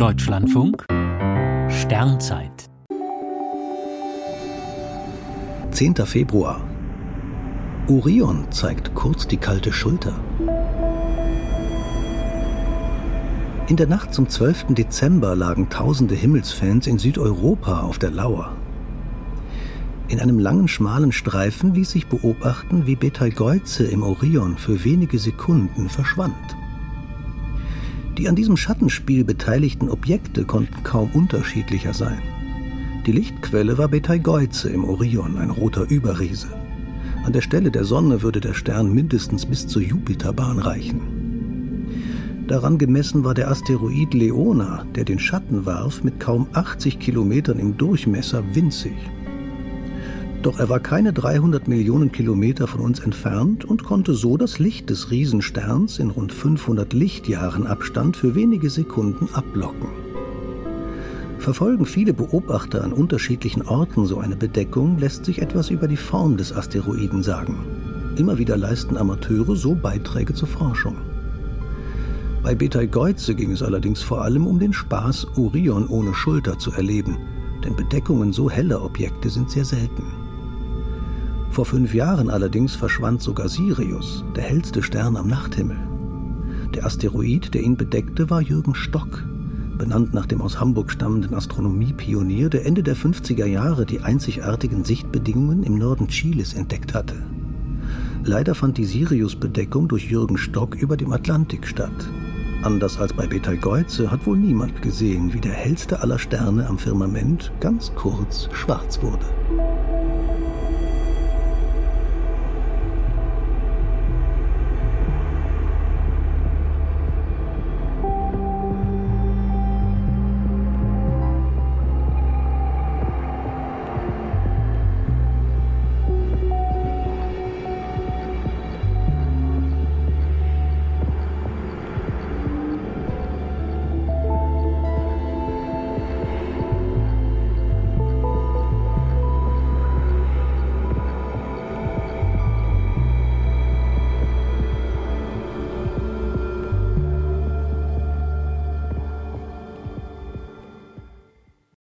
Deutschlandfunk Sternzeit 10. Februar Orion zeigt kurz die kalte Schulter. In der Nacht zum 12. Dezember lagen tausende Himmelsfans in Südeuropa auf der Lauer. In einem langen, schmalen Streifen ließ sich beobachten, wie Betelgeuse im Orion für wenige Sekunden verschwand. Die an diesem Schattenspiel beteiligten Objekte konnten kaum unterschiedlicher sein. Die Lichtquelle war Betelgeuse im Orion, ein roter Überriese. An der Stelle der Sonne würde der Stern mindestens bis zur Jupiterbahn reichen. Daran gemessen war der Asteroid Leona, der den Schatten warf, mit kaum 80 Kilometern im Durchmesser winzig. Doch er war keine 300 Millionen Kilometer von uns entfernt und konnte so das Licht des Riesensterns in rund 500 Lichtjahren Abstand für wenige Sekunden ablocken. Verfolgen viele Beobachter an unterschiedlichen Orten so eine Bedeckung, lässt sich etwas über die Form des Asteroiden sagen. Immer wieder leisten Amateure so Beiträge zur Forschung. Bei Betelgeuse ging es allerdings vor allem um den Spaß, Orion ohne Schulter zu erleben, denn Bedeckungen so heller Objekte sind sehr selten. Vor fünf Jahren allerdings verschwand sogar Sirius, der hellste Stern am Nachthimmel. Der Asteroid, der ihn bedeckte, war Jürgen Stock, benannt nach dem aus Hamburg stammenden Astronomiepionier, der Ende der 50er Jahre die einzigartigen Sichtbedingungen im Norden Chiles entdeckt hatte. Leider fand die Sirius-Bedeckung durch Jürgen Stock über dem Atlantik statt. Anders als bei Betelgeuse hat wohl niemand gesehen, wie der hellste aller Sterne am Firmament ganz kurz schwarz wurde.